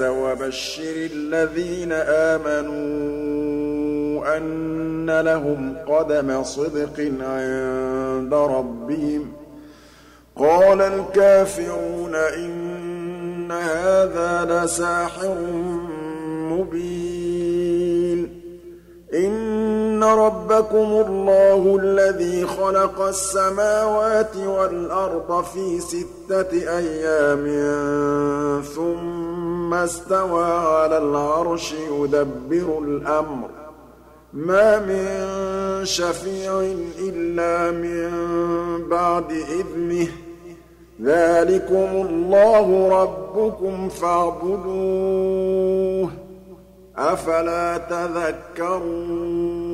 وبشر الذين آمنوا أن لهم قدم صدق عند ربهم. قال الكافرون إن هذا لساحر مبين. إن ربكم الله الذي خلق السماوات والأرض في ستة أيام ثم استوى على العرش يدبر الأمر ما من شفيع إلا من بعد إذنه ذلكم الله ربكم فاعبدوه أفلا تذكرون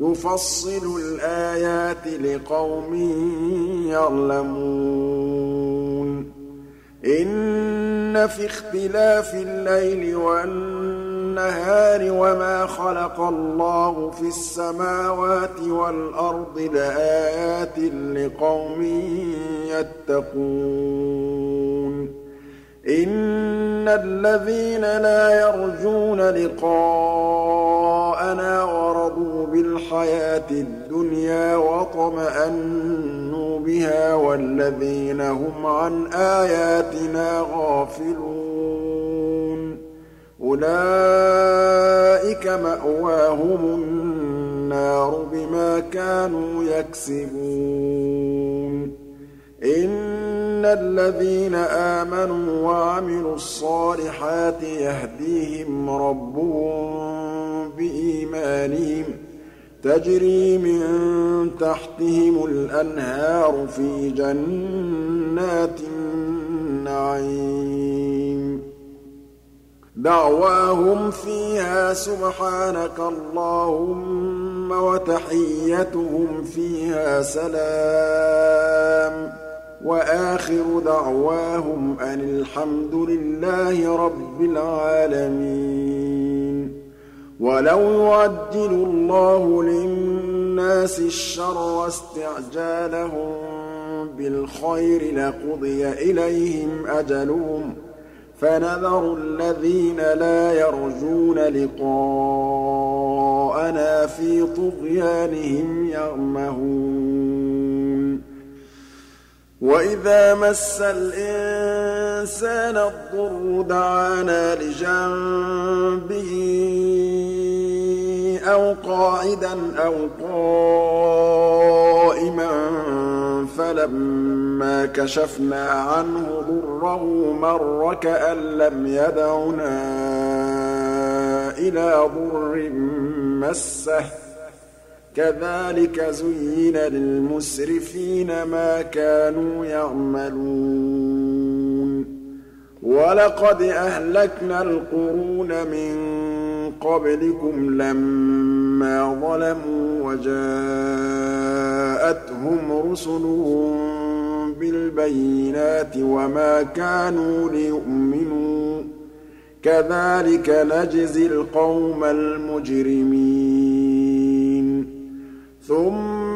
يُفَصِّلُ الْآيَاتِ لِقَوْمٍ يَعْلَمُونَ. إِنَّ فِي اخْتِلَافِ اللَّيْلِ وَالنَّهَارِ وَمَا خَلَقَ اللَّهُ فِي السَّمَاوَاتِ وَالْأَرْضِ لَآيَاتٍ لِّقَوْمٍ يَتَّقُونَ. إِنَّ الَّذِينَ لَا يَرْجُونَ لِقَاءَنَا وَرَضُوا بِالْحَيَاةِ الدُّنْيَا وَاطْمَأَنُّوا بِهَا وَالَّذِينَ هُمْ عَنْ آيَاتِنَا غَافِلُونَ. أُولَٰئِكَ مَأْوَاهُمُ النَّارُ بِمَا كَانُوا يَكْسِبُونَ. إِنَّ الَّذِينَ آمَنُوا وَعَمِلُوا الصَّالِحَاتِ يَهْدِيهِمْ رَبُّهُم بِإِيمَانِهِمْ ۖ تَجْرِي مِن تَحْتِهِمُ الْأَنْهَارُ فِي جَنَّاتِ النَّعِيمِ. دَعْوَاهُمْ فِيهَا سُبْحَانَكَ اللَّهُمَّ وَتَحِيَّتُهُمْ فِيهَا سَلَامٌ. وَآخِرُ دَعْوَاهُمْ أَنِ الْحَمْدُ لِلَّهِ رَبِّ الْعَالَمِينَ. وَلَوْ يُعَجِّلُ اللَّهُ لِلنَّاسِ الشَّرَّ وَاسْتِعْجَالَهُم بِالْخَيْرِ لَقُضِيَ إِلَيْهِمْ أَجَلُهُمْ ۖ فَنَذَرُ الَّذِينَ لَا يَرْجُونَ لِقَاءَنَا فِي طُغْيَانِهِمْ يَعْمَهُونَ وَإِذَا مَسَّ الْإِنسَانَ الضُّرُّ دَعَانَا لِجَنبِهِ أَوْ قَاعِدًا أَوْ قَائِمًا فَلَمَّا كَشَفْنَا عَنْهُ ضُرَّهُ مَرَّ كَأَن لَّمْ يَدْعُنَا إِلَىٰ ضُرٍّ مَّسَّهُ. كَذَٰلِكَ زُيِّنَ لِلْمُسْرِفِينَ مَا كَانُوا يَعْمَلُونَ. وَلَقَدْ أَهْلَكْنَا الْقُرُونَ مِن قَبْلِكُمْ لَمَّا ظَلَمُوا وَجَاءَتْهُمْ رُسُلُهُم بِالْبَيِّنَاتِ وَمَا كَانُوا لِيُؤْمِنُوا. كَذَٰلِكَ نَجْزِي الْقَوْمَ الْمُجْرِمِينَ. ثُمَّ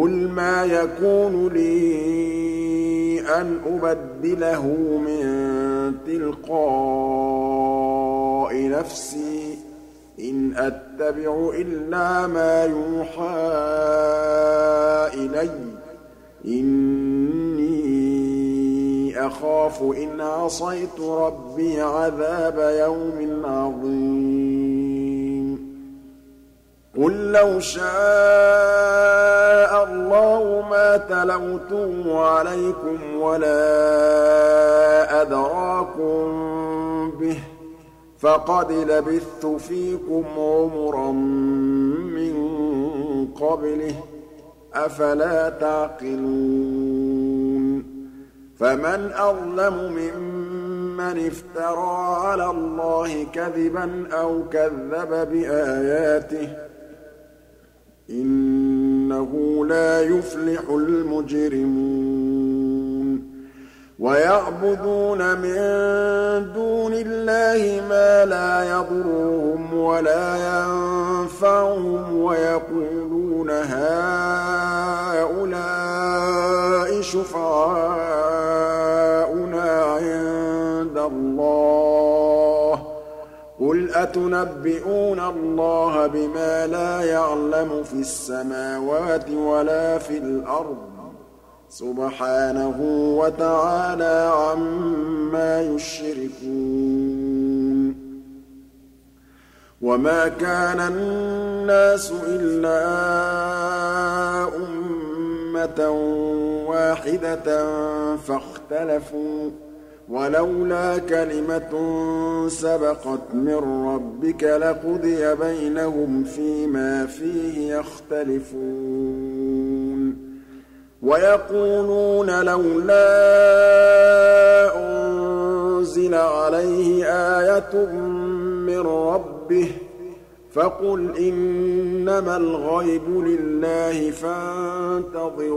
قُلْ مَا يَكُونُ لِي أَنْ أُبَدِّلَهُ مِن تِلْقَاءِ نَفْسِي ۖ إِنْ أَتَّبِعُ إِلَّا مَا يُوحَىٰ إِلَيَّ ۖ إِنِّي أَخَافُ إِنْ عَصَيْتُ رَبِّي عَذَابَ يَوْمٍ عَظِيمٍ قُل لَّوْ شَاءَ مَا تَلَوْتُهُ عَلَيْكُمْ وَلَا أَدْرَاكُم بِهِ ۖ فَقَدْ لَبِثْتُ فِيكُمْ عُمُرًا مِّن قَبْلِهِ ۚ أَفَلَا تَعْقِلُونَ فَمَنْ أَظْلَمُ مِمَّنِ افْتَرَىٰ عَلَى اللَّهِ كَذِبًا أَوْ كَذَّبَ بِآيَاتِهِ ۚ إِنَّهُ لَا يُفْلِحُ الْمُجْرِمُونَ. وَيَعْبُدُونَ مِن دُونِ اللَّهِ مَا لَا يَضُرُّهُمْ وَلَا يَنفَعُهُمْ وَيَقُولُونَ هَٰؤُلَاءِ شُفَعَاؤُنَا أَتُنَبِّئُونَ اللَّهَ بِمَا لَا يَعْلَمُ فِي السَّمَاوَاتِ وَلَا فِي الْأَرْضِ ۚ؟ سُبْحَانَهُ وَتَعَالَىٰ عَمَّا يُشْرِكُونَ. وَمَا كَانَ النَّاسُ إِلَّا أُمَّةً وَاحِدَةً فَاخْتَلَفُوا ۚ. وَلَوْلَا كَلِمَةٌ سَبَقَتْ مِن رَّبِّكَ لَقُضِيَ بَيْنَهُمْ فِيمَا فِيهِ يَخْتَلِفُونَ. وَيَقُولُونَ لَوْلَا أُنزِلَ عَلَيْهِ آيَةٌ مِّن رَّبِّهِ ۖ فَقُلْ إِنَّمَا الْغَيْبُ لِلَّهِ فَانتَظِرُوا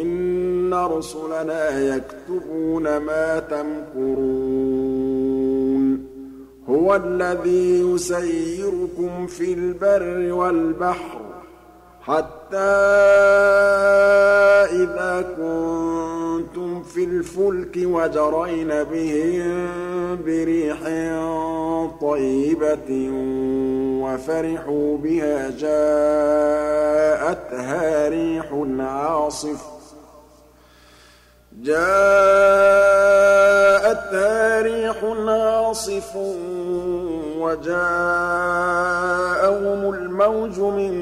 إِنَّ رُسُلَنَا يَكْتُبُونَ مَا تَمْكُرُونَ هُوَ الَّذِي يُسَيِّرُكُمْ فِي الْبَرِّ وَالْبَحْرِ حَتَّىٰ إِذَا كُنتُمْ فِي الْفُلْكِ وَجَرَيْنَ بِهِم بِرِيحٍ طَيِّبَةٍ وَفَرِحُوا بِهَا جَاءَتْهَا رِيحٌ عَاصِفٌ جاءتها ريح عاصف وجاءهم الموج من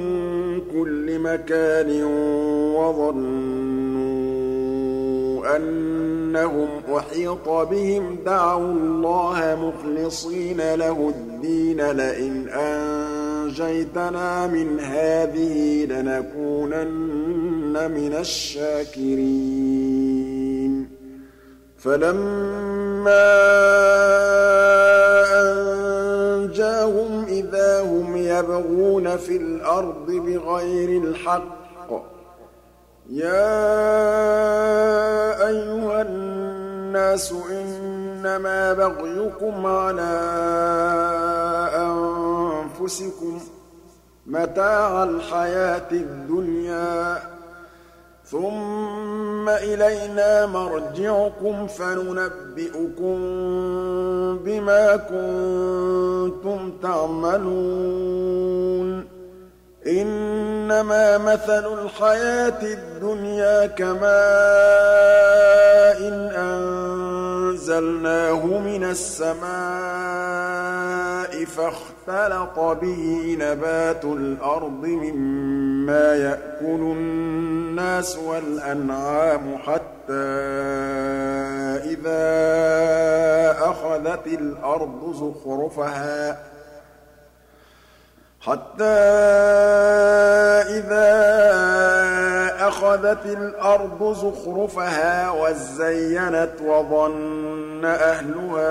كل مكان وظنوا أنهم أحيط بهم. دعوا الله مخلصين له الدين. لئن أنجيتنا من هذه لنكونن من الشاكرين. فَلَمَّا أَنجَاهُمْ إِذَا هُمْ يَبْغُونَ فِي الْأَرْضِ بِغَيْرِ الْحَقِّ ۗ يَا أَيُّهَا النَّاسُ إِنَّمَا بَغْيُكُمْ عَلَىٰ أَنفُسِكُم ۖ مَّتَاعَ الْحَيَاةِ الدُّنْيَا. ثُمَّ إِلَيْنَا مَرْجِعُكُمْ فَنُنَبِّئُكُم بِمَا كُنتُمْ تَعْمَلُونَ. إِنَّمَا مَثَلُ الْحَيَاةِ الدُّنْيَا كَمَاءٍ أَنزَلْنَاهُ مِنَ السَّمَاءِ فَاخْتَلَطَ بِهِ نَبَاتُ الْأَرْضِ مِمَّا يَأْكُلُ النَّاسُ وَالْأَنْعَامُ حَتَّىٰ إِذَا أَخَذَتِ الْأَرْضُ زُخْرُفَهَا حَتَّىٰ إِذَا أَخَذَتِ الْأَرْضُ زُخْرُفَهَا وَازَّيَّنَتْ وَظَنَّ أَهْلُهَا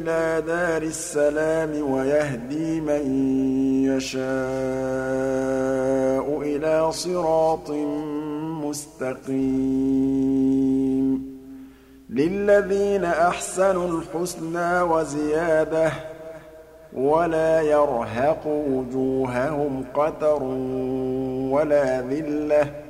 إِلَىٰ دَارِ السَّلَامِ وَيَهْدِي مَن يَشَاءُ إِلَىٰ صِرَاطٍ مُّسْتَقِيمٍ. لِّلَّذِينَ أَحْسَنُوا الْحُسْنَىٰ وَزِيَادَةٌ وَلَا يَرْهَقُ وُجُوهَهُمْ قَتَرٌ وَلَا ذِلَّةٌ ۚ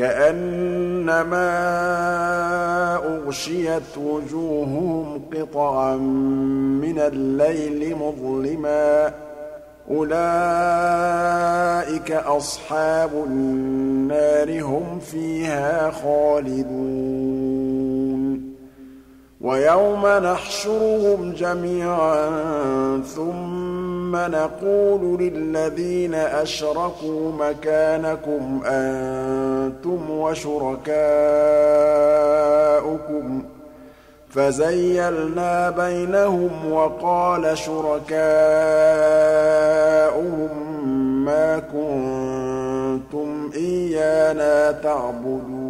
كَأَنَّمَا أُغْشِيَتْ وُجُوهُهُمْ قِطَعًا مِّنَ اللَّيْلِ مُظْلِمًا ۚ أُولَٰئِكَ أَصْحَابُ النَّارِ ۖ هُمْ فِيهَا خَالِدُونَ وَيَوْمَ نَحْشُرُهُمْ جَمِيعًا ثُمَّ ثُمَّ نَقُولُ لِلَّذِينَ أَشْرَكُوا مَكَانَكُمْ أَنتُمْ وَشُرَكَاؤُكُمْ ۚ فَزَيَّلْنَا بَيْنَهُمْ وَقَالَ شُرَكَاؤُهُم مَّا كُنتُمْ إِيَّانَا تَعْبُدُونَ.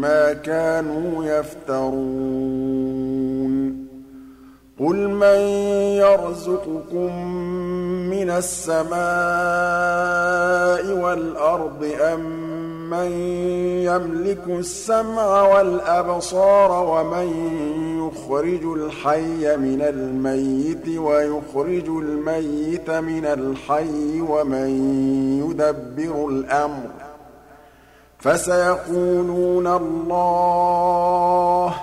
مَّا كَانُوا يَفْتَرُونَ قُلْ مَن يَرْزُقُكُم مِّنَ السَّمَاءِ وَالْأَرْضِ أَمَّن يَمْلِكُ السَّمْعَ وَالْأَبْصَارَ وَمَن يُخْرِجُ الْحَيَّ مِنَ الْمَيِّتِ وَيُخْرِجُ الْمَيِّتَ مِنَ الْحَيِّ وَمَن يُدَبِّرُ الْأَمْرَ فَسَيَقُولُونَ اللَّهُ ۚ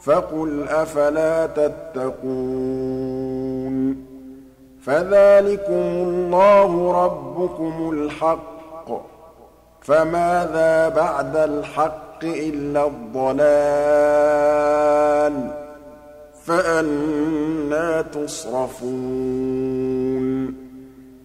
فَقُلْ أَفَلَا تَتَّقُونَ فَذَٰلِكُمُ اللَّهُ رَبُّكُمُ الْحَقُّ ۖ فَمَاذَا بَعْدَ الْحَقِّ إِلَّا الضَّلَالُ ۖ فَأَنَّىٰ تُصْرَفُونَ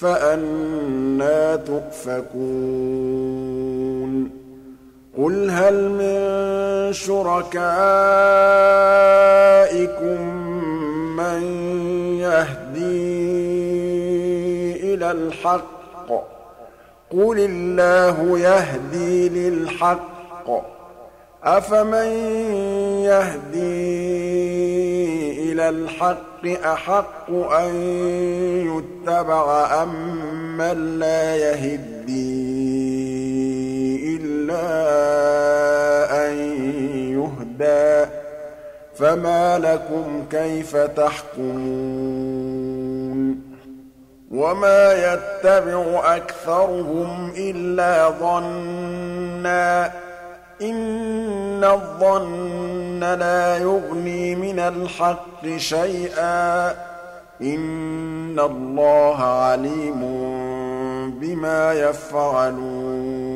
فَأَنَّىٰ تُؤْفَكُونَ. قُلْ هَلْ مِن شُرَكَائِكُم مَّن يَهْدِي إِلَى الْحَقِّ ۚ؟ قُلِ اللَّهُ يَهْدِي لِلْحَقِّ ۗ. أَفَمَن يَهْدِي إِلَى الْحَقِّ أَحَقُّ أَن يُتَّبَعَ أَمَّن لَّا يَهِدِّي إِلَّا أَن يُهْدَىٰ ۖ فَمَا لَكُمْ كَيْفَ تَحْكُمُونَ وَمَا يَتَّبِعُ أَكْثَرُهُمْ إِلَّا ظَنًّا ۚ إِنَّ الظَّنَّ لَا يُغْنِي مِنَ الْحَقِّ شَيْئًا ۚ. إِنَّ اللَّهَ عَلِيمٌ بِمَا يَفْعَلُونَ.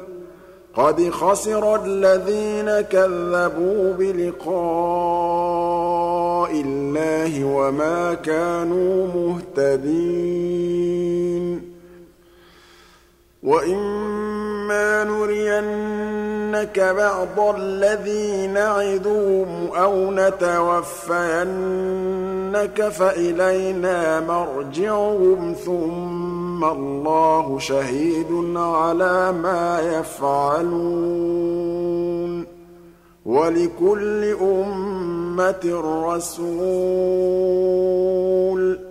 قَدْ خَسِرَ الَّذِينَ كَذَّبُوا بِلِقَاءِ اللَّهِ وَمَا كَانُوا مُهْتَدِينَ وَإِمَّا نُرِيَنَّكَ بَعْضَ الَّذِي نَعِدُهُمْ أَوْ نَتَوَفَّيَنَّكَ فَإِلَيْنَا مَرْجِعُهُمْ ثُمَّ اللَّهُ شَهِيدٌ عَلَىٰ مَا يَفْعَلُونَ ۗ وَلِكُلِّ أُمَّةٍ رَّسُولٌ ۖ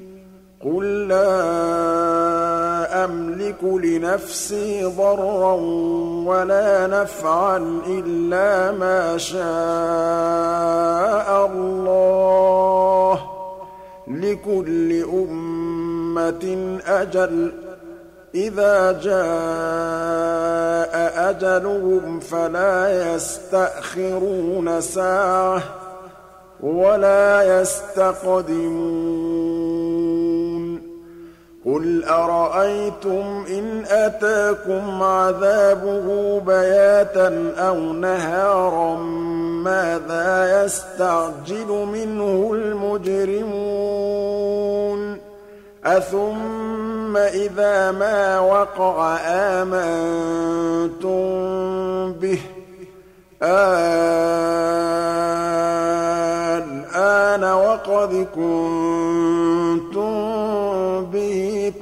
قُل لَّا أَمْلِكُ لِنَفْسِي ضَرًّا وَلَا نَفْعًا إِلَّا مَا شَاءَ اللَّهُ ۗ لِكُلِّ أُمَّةٍ أَجَلٌ ۚ إِذَا جَاءَ أَجَلُهُمْ فَلَا يَسْتَأْخِرُونَ سَاعَةً ۖ وَلَا يَسْتَقْدِمُونَ قُلْ أَرَأَيْتُمْ إِنْ أَتَاكُمْ عَذَابُهُ بَيَاتًا أَوْ نَهَارًا مَّاذَا يَسْتَعْجِلُ مِنْهُ الْمُجْرِمُونَ أَثُمَّ إِذَا مَا وَقَعَ آمَنتُم بِهِ آلْآنَ وَقَدْ كُنتُم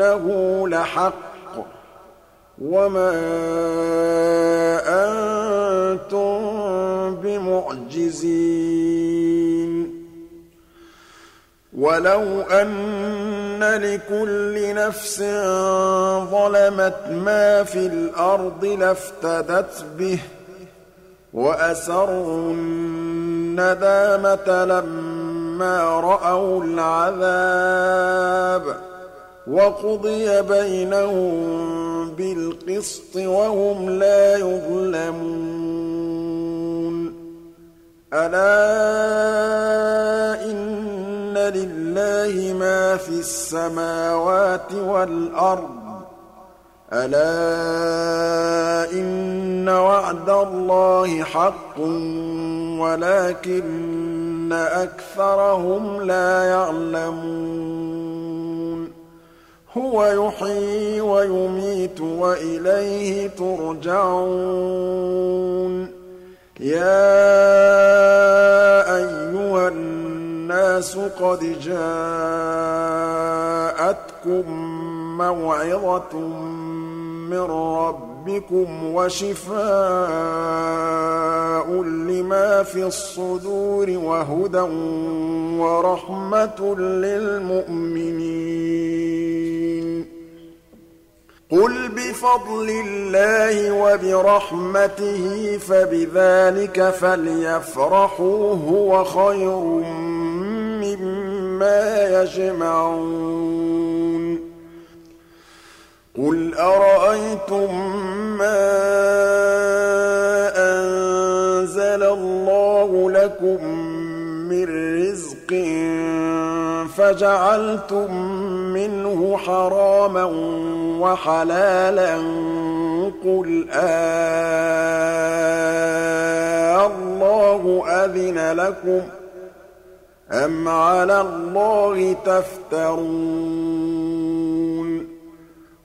إِنَّهُ لَحَقٌّ. وَمَا أَنتُم بِمُعْجِزِينَ. وَلَوْ أَنَّ لِكُلِّ نَفْسٍ ظَلَمَتْ مَا فِي الْأَرْضِ لَافْتَدَتْ بِهِ ۗ وَأَسَرُّوا النَّدَامَةَ لَمَّا رَأَوُا الْعَذَابَ ۖ. وَقُضِيَ بَيْنَهُم بِالْقِسْطِ وَهُمْ لَا يُظْلَمُونَ. أَلَا إِنَّ لِلَّهِ مَا فِي السَّمَاوَاتِ وَالْأَرْضِ. أَلَا إِنَّ وَعْدَ اللَّهِ حَقٌّ وَلَٰكِنَّ أَكْثَرَهُمْ لَا يَعْلَمُونَ. هُوَ يُحْيِي وَيُمِيتُ وَإِلَيْهِ تُرْجَعُونَ. يَا أَيُّهَا النَّاسُ قَدْ جَاءَتْكُم مَّوْعِظَةٌ مِّن رَّبِّكُمْ وَشِفَاءٌ لِّمَا فِي الصُّدُورِ وَهُدًى وَرَحْمَةٌ لِّلْمُؤْمِنِينَ. قُلْ بِفَضْلِ اللَّهِ وَبِرَحْمَتِهِ فَبِذَٰلِكَ فَلْيَفْرَحُوا هُوَ خَيْرٌ مِّمَّا يَجْمَعُونَ. قُلْ أَرَأَيْتُم مَّا أَنزَلَ اللَّهُ لَكُم مِّن رِّزْقٍ فَجَعَلْتُم مِّنْهُ حَرَامًا وَحَلَالًا قُلْ آللَّهُ أَذِنَ لَكُمْ ۖ أَمْ عَلَى اللَّهِ تَفْتَرُونَ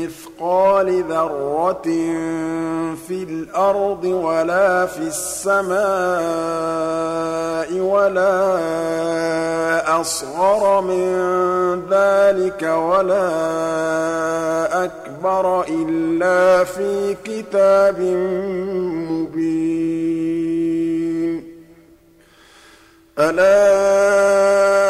مِّثْقَالِ ذَرَّةٍ فِي الْأَرْضِ وَلَا فِي السَّمَاءِ وَلَا أَصْغَرَ مِن ذَٰلِكَ وَلَا أَكْبَرَ إِلَّا فِي كِتَابٍ مُّبِينٍ. أَلَا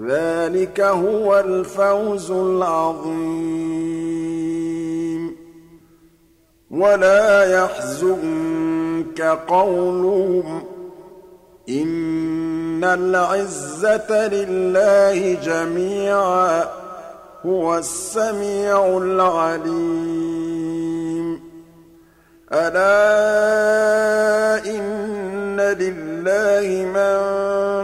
ذَٰلِكَ هُوَ الْفَوْزُ الْعَظِيمُ. وَلَا يَحْزُنكَ قَوْلُهُمْ ۘ إِنَّ الْعِزَّةَ لِلَّهِ جَمِيعًا ۚ هُوَ السَّمِيعُ الْعَلِيمُ. أَلَا إِنَّ لِلَّهِ مَن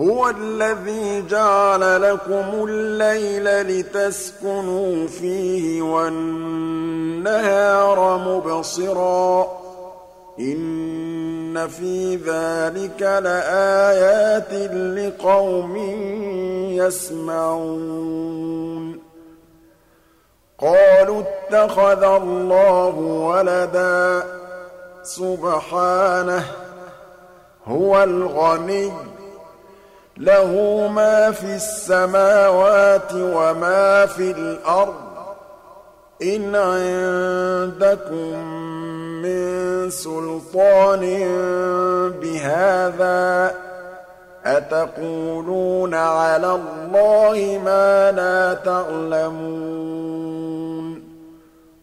هُوَ الَّذِي جَعَلَ لَكُمُ اللَّيْلَ لِتَسْكُنُوا فِيهِ وَالنَّهَارَ مُبْصِرًا ۚ. إِنَّ فِي ذَٰلِكَ لَآيَاتٍ لِّقَوْمٍ يَسْمَعُونَ. قَالُوا اتَّخَذَ اللَّهُ وَلَدًا ۗ. سُبْحَانَهُ ۖ هُوَ الْغَنِيُّ لَهُ مَا فِي السَّمَاوَاتِ وَمَا فِي الْأَرْضِ ۚ. إِنْ عِندَكُم مِّن سُلْطَانٍ بِهَٰذَا ۚ أَتَقُولُونَ عَلَى اللَّهِ مَا لَا تَعْلَمُونَ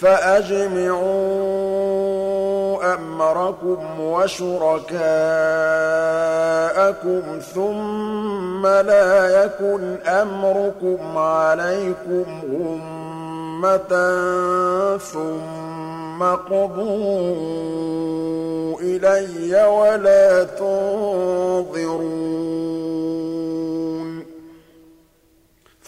فَأَجْمِعُوا أَمْرَكُمْ وَشُرَكَاءَكُمْ ثُمَّ لَا يَكُنْ أَمْرُكُمْ عَلَيْكُمْ غُمَّةً ثُمَّ اقْضُوا إِلَيَّ وَلَا تُنظِرُونِ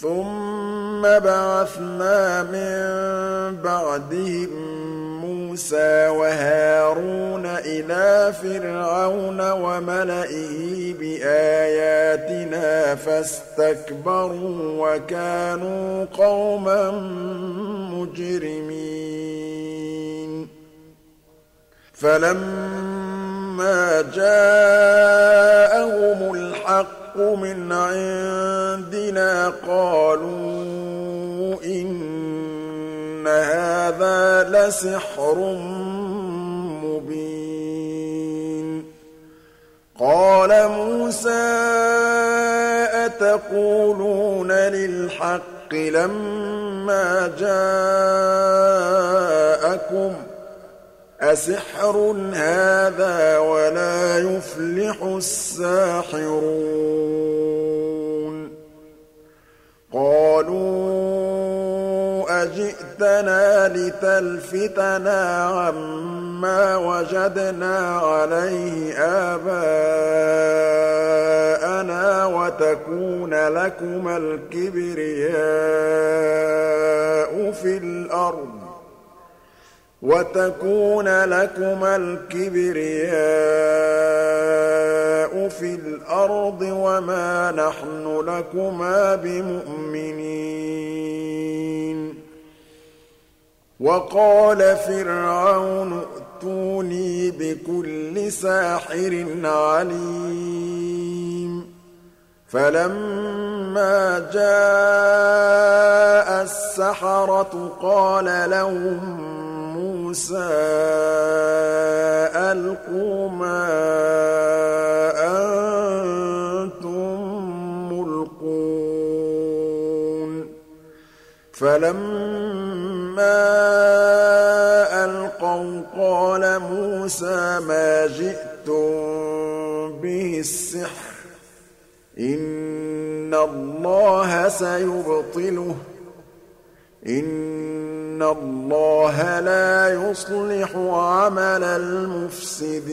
ثُمَّ بَعَثْنَا مِن بَعْدِهِم مُّوسَىٰ وَهَارُونَ إِلَىٰ فِرْعَوْنَ وَمَلَئِهِ بِآيَاتِنَا فَاسْتَكْبَرُوا وَكَانُوا قَوْمًا مُّجْرِمِينَ. فَلَمَّا جَاءَهُمُ الْحَقُّ مِنْ عِندِنَا قَالُوا إِنَّ هَٰذَا لَسِحْرٌ مُّبِينٌ. قَالَ مُوسَىٰ أَتَقُولُونَ لِلْحَقِّ لَمَّا جَاءَكُمْ ۖ أَسِحْرٌ هَٰذَا وَلَا يُفْلِحُ السَّاحِرُونَ. قَالُوا أَجِئْتَنَا لِتَلْفِتَنَا عَمَّا وَجَدْنَا عَلَيْهِ آبَاءَنَا وَتَكُونَ لَكُمَا الْكِبْرِيَاءُ فِي وَتَكُونَ لَكُمَا الْكِبْرِيَاءُ فِي الْأَرْضِ وَمَا نَحْنُ لَكُمَا بِمُؤْمِنِينَ. وَقَالَ فِرْعَوْنُ ائْتُونِي بِكُلِّ سَاحِرٍ عَلِيمٍ. فَلَمَّا جَاءَ السَّحَرَةُ قَالَ لَهُم مُوسَىٰ أَلْقُوا مَا أَنتُم مُّلْقُونَ فَلَمَّا أَلْقَوْا قَالَ مُوسَىٰ مَا جِئْتُم بِهِ السِّحْرُ ۖ إِنَّ اللَّهَ سَيُبْطِلُهُ إِنَّ اللَّهَ لَا يُصْلِحُ عَمَلَ الْمُفْسِدِينَ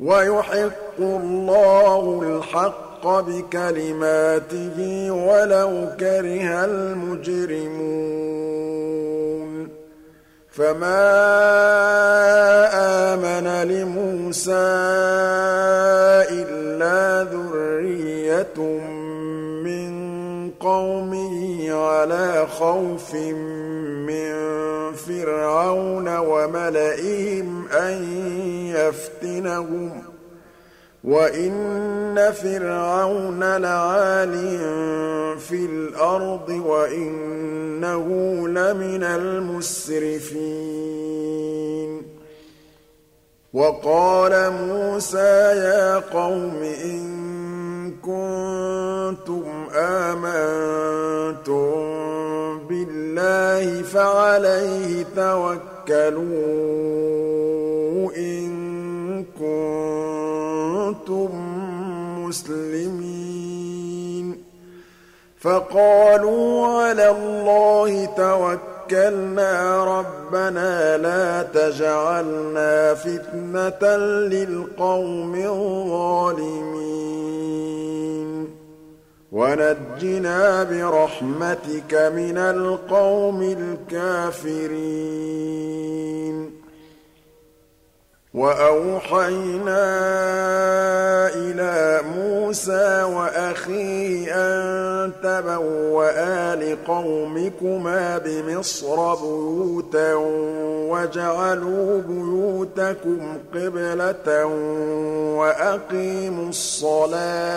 وَيُحِقُّ اللَّهُ الْحَقَّ بِكَلِمَاتِهِ وَلَوْ كَرِهَ الْمُجْرِمُونَ فَمَا آمَنَ لِمُوسَىٰ إِلَّا ذُرِّيَّةٌ قَوْمِهِ عَلَىٰ خَوْفٍ مِّن فِرْعَوْنَ وَمَلَئِهِمْ أَن يَفْتِنَهُمْ ۚ. وَإِنَّ فِرْعَوْنَ لَعَالٍ فِي الْأَرْضِ وَإِنَّهُ لَمِنَ الْمُسْرِفِينَ. وَقَالَ مُوسَىٰ يَا قَوْمِ إِن كُنتُمْ آمَنتُم بِاللَّهِ فَعَلَيْهِ تَوَكَّلُوا إِن كُنتُم مُّسْلِمِينَ. فَقَالُوا عَلَى اللَّهِ تَوَكَّلْنَا رَبَّنَا لَا تَجْعَلْنَا فِتْنَةً لِّلْقَوْمِ الظَّالِمِينَ. وَنَجِّنَا بِرَحْمَتِكَ مِنَ الْقَوْمِ الْكَافِرِينَ. وَأَوْحَيْنَا إِلَىٰ مُوسَىٰ وَأَخِيهِ أَن تَبَوَّآ لِقَوْمِكُمَا بِمِصْرَ بُيُوتًا وَاجْعَلُوا بُيُوتَكُمْ قِبْلَةً وَأَقِيمُوا الصَّلَاةَ.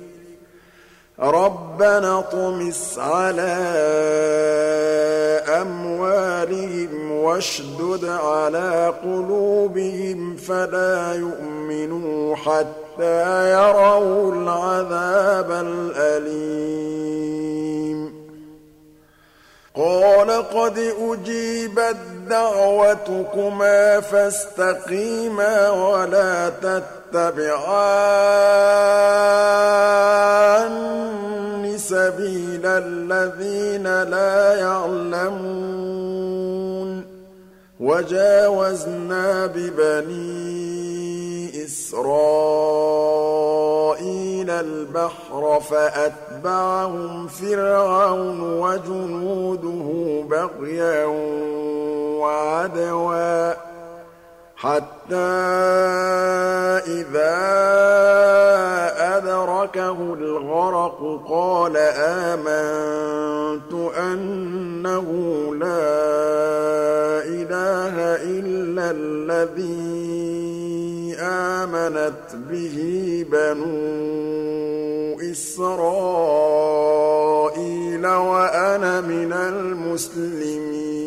رَبَّنَا اطْمِسْ عَلَىٰ أَمْوَالِهِمْ وَاشْدُدْ عَلَىٰ قُلُوبِهِمْ فَلَا يُؤْمِنُوا حَتَّىٰ يَرَوُا الْعَذَابَ الْأَلِيمَ. قَالَ قَدْ أُجِيبَتْ دَعْوَتُكُمَا فَاسْتَقِيمَا وَلَا تَتَّبِعَانِّ وَجَاوَزْنَا بِبَنِي إِسْرَائِيلَ الْبَحْرَ فَأَتْبَعَهُمْ فِرْعَوْنُ وَجُنُودُهُ بَغْيًا وَعَدْوًا حَتَّىٰ إِذَا أَدْرَكَهُ الْغَرَقُ قَالَ آمَنتُ أَنَّهُ الَّذِي آمَنَتْ بِهِ بَنُو إِسْرَائِيلَ وَأَنَا مِنَ الْمُسْلِمِينَ.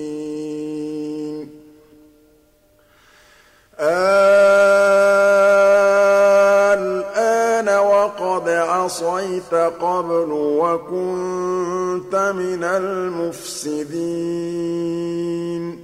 الْآنَ وَقَدْ عَصَيْتَ قَبْلُ وَكُنتَ مِنَ الْمُفْسِدِينَ.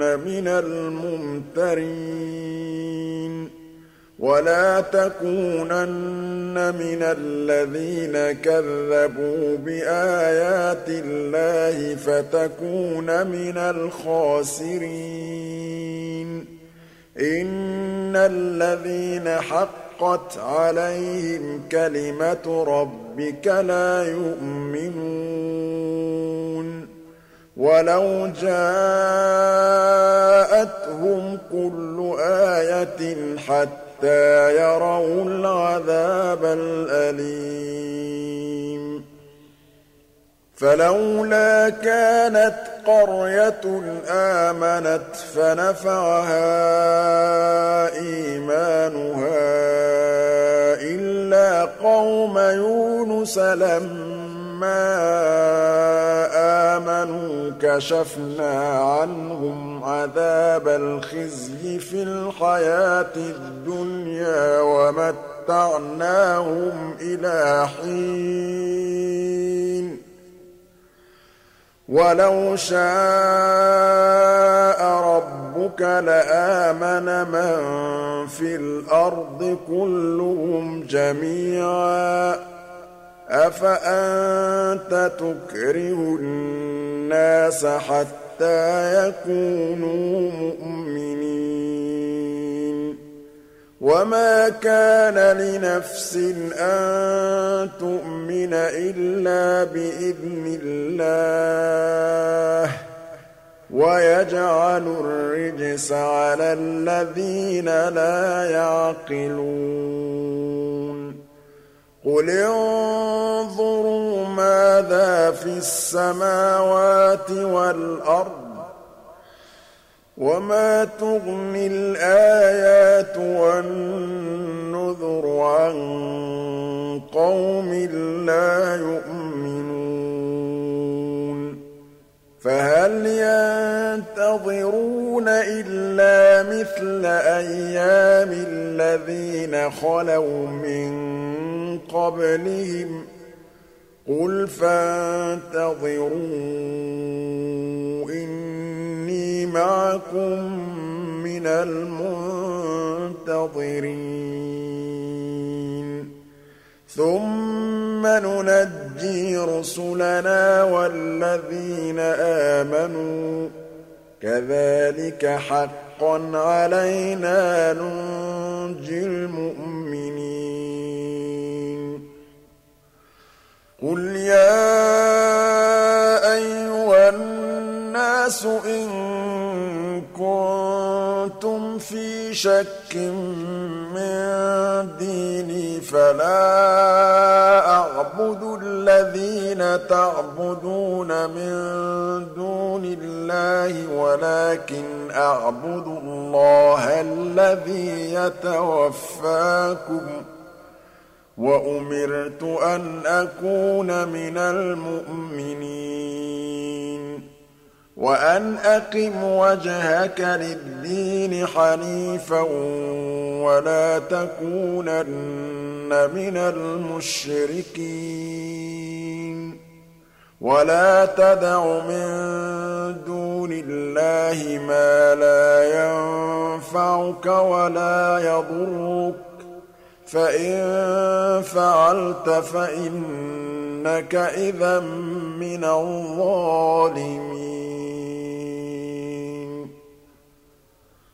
مِنَ الْمُمْتَرِينَ وَلَا تَكُونَنَّ مِنَ الَّذِينَ كَذَّبُوا بِآيَاتِ اللَّهِ فَتَكُونَ مِنَ الْخَاسِرِينَ. إِنَّ الَّذِينَ حَقَّتْ عَلَيْهِمْ كَلِمَةُ رَبِّكَ لَا يُؤْمِنُونَ. وَلَوْ جَاءَتْهُمْ كُلُّ آيَةٍ حَتَّىٰ يَرَوُا الْعَذَابَ الْأَلِيمَ فَلَوْلَا كَانَتْ قَرْيَةٌ آمَنَتْ فَنَفَعَهَا إِيمَانُهَا إِلَّا قَوْمَ يُونُسَ لَمَّا آمَنُوا كَشَفْنَا عَنْهُمْ عَذَابَ الْخِزْيِ فِي الْحَيَاةِ الدُّنْيَا وَمَتَّعْنَاهُمْ إِلَىٰ حِينٍ. وَلَوْ شَاءَ رَبُّكَ لَآمَنَ مَن فِي الْأَرْضِ كُلُّهُمْ جَمِيعًا ۚ. أَفَأَنتَ تُكْرِهُ النَّاسَ حَتَّىٰ يَكُونُوا مُؤْمِنِينَ؟ وَمَا كَانَ لِنَفْسٍ أَن تُؤْمِنَ إِلَّا بِإِذْنِ اللَّهِ ۚ. وَيَجْعَلُ الرِّجْسَ عَلَى الَّذِينَ لَا يَعْقِلُونَ. قُلِ انظُرُوا مَاذَا فِي السَّمَاوَاتِ وَالْأَرْضِ وَمَا تُغْنِي الْآيَاتُ وَالنُّذُرُ عَن قَوْمٍ لَّا يُؤْمِنُونَ فَهَلْ يَنتَظِرُونَ إِلَّا مِثْلَ أَيَّامِ الَّذِينَ خَلَوْا مِن قَبْلِهِمْ ۚ. قُلْ فَانتَظِرُوا إِنِّي مَعَكُم مِّنَ الْمُنتَظِرِينَ. ثُمَّ نُنَجِّي رُسُلَنَا وَالَّذِينَ آمَنُوا ۚ كَذَٰلِكَ حَقًّا عَلَيْنَا نُنجِي الْمُؤْمِنِينَ. قُلْ يَا أَيُّهَا النَّاسُ إِن فِي شَكٍّ مِّن دِينِي فَلَا أَعْبُدُ الَّذِينَ تَعْبُدُونَ مِن دُونِ اللَّهِ وَلَٰكِنْ أَعْبُدُ اللَّهَ الَّذِي يَتَوَفَّاكُمْ ۖ وَأُمِرْتُ أَنْ أَكُونَ مِنَ الْمُؤْمِنِينَ. وَأَنْ أَقِمْ وَجْهَكَ لِلدِّينِ حَنِيفًا وَلَا تَكُونَنَّ مِنَ الْمُشْرِكِينَ. وَلَا تَدْعُ مِن دُونِ اللَّهِ مَا لَا يَنفَعُكَ وَلَا يَضُرُّكَ. فَإِن فَعَلْتَ فَإِنَّكَ إِذًا مِّنَ الظَّالِمِينَ.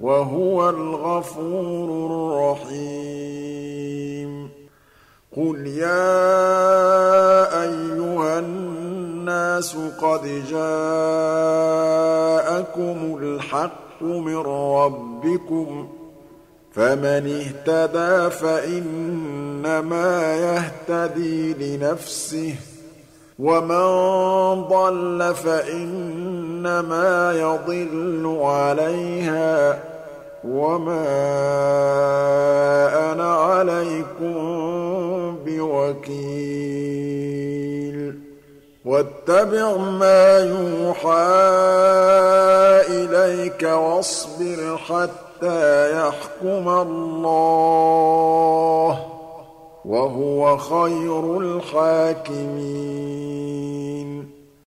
وَهُوَ الْغَفُورُ الرَّحِيمُ. قُلْ يَا أَيُّهَا النَّاسُ قَدْ جَاءَكُمُ الْحَقُّ مِن رَّبِّكُمْ ۖ فَمَنِ اهْتَدَىٰ فَإِنَّمَا يَهْتَدِي لِنَفْسِهِ ۖ وَمَن ضَلَّ فَإِنَّمَا يَضِلُّ عَلَيْهَا ۖ وَمَا أَنَا عَلَيْكُم بِوَكِيلٍ. وَاتَّبِعْ مَا يُوحَىٰ إِلَيْكَ وَاصْبِرْ حَتَّىٰ يَحْكُمَ اللَّهُ ۚ وَهُوَ خَيْرُ الْحَاكِمِينَ.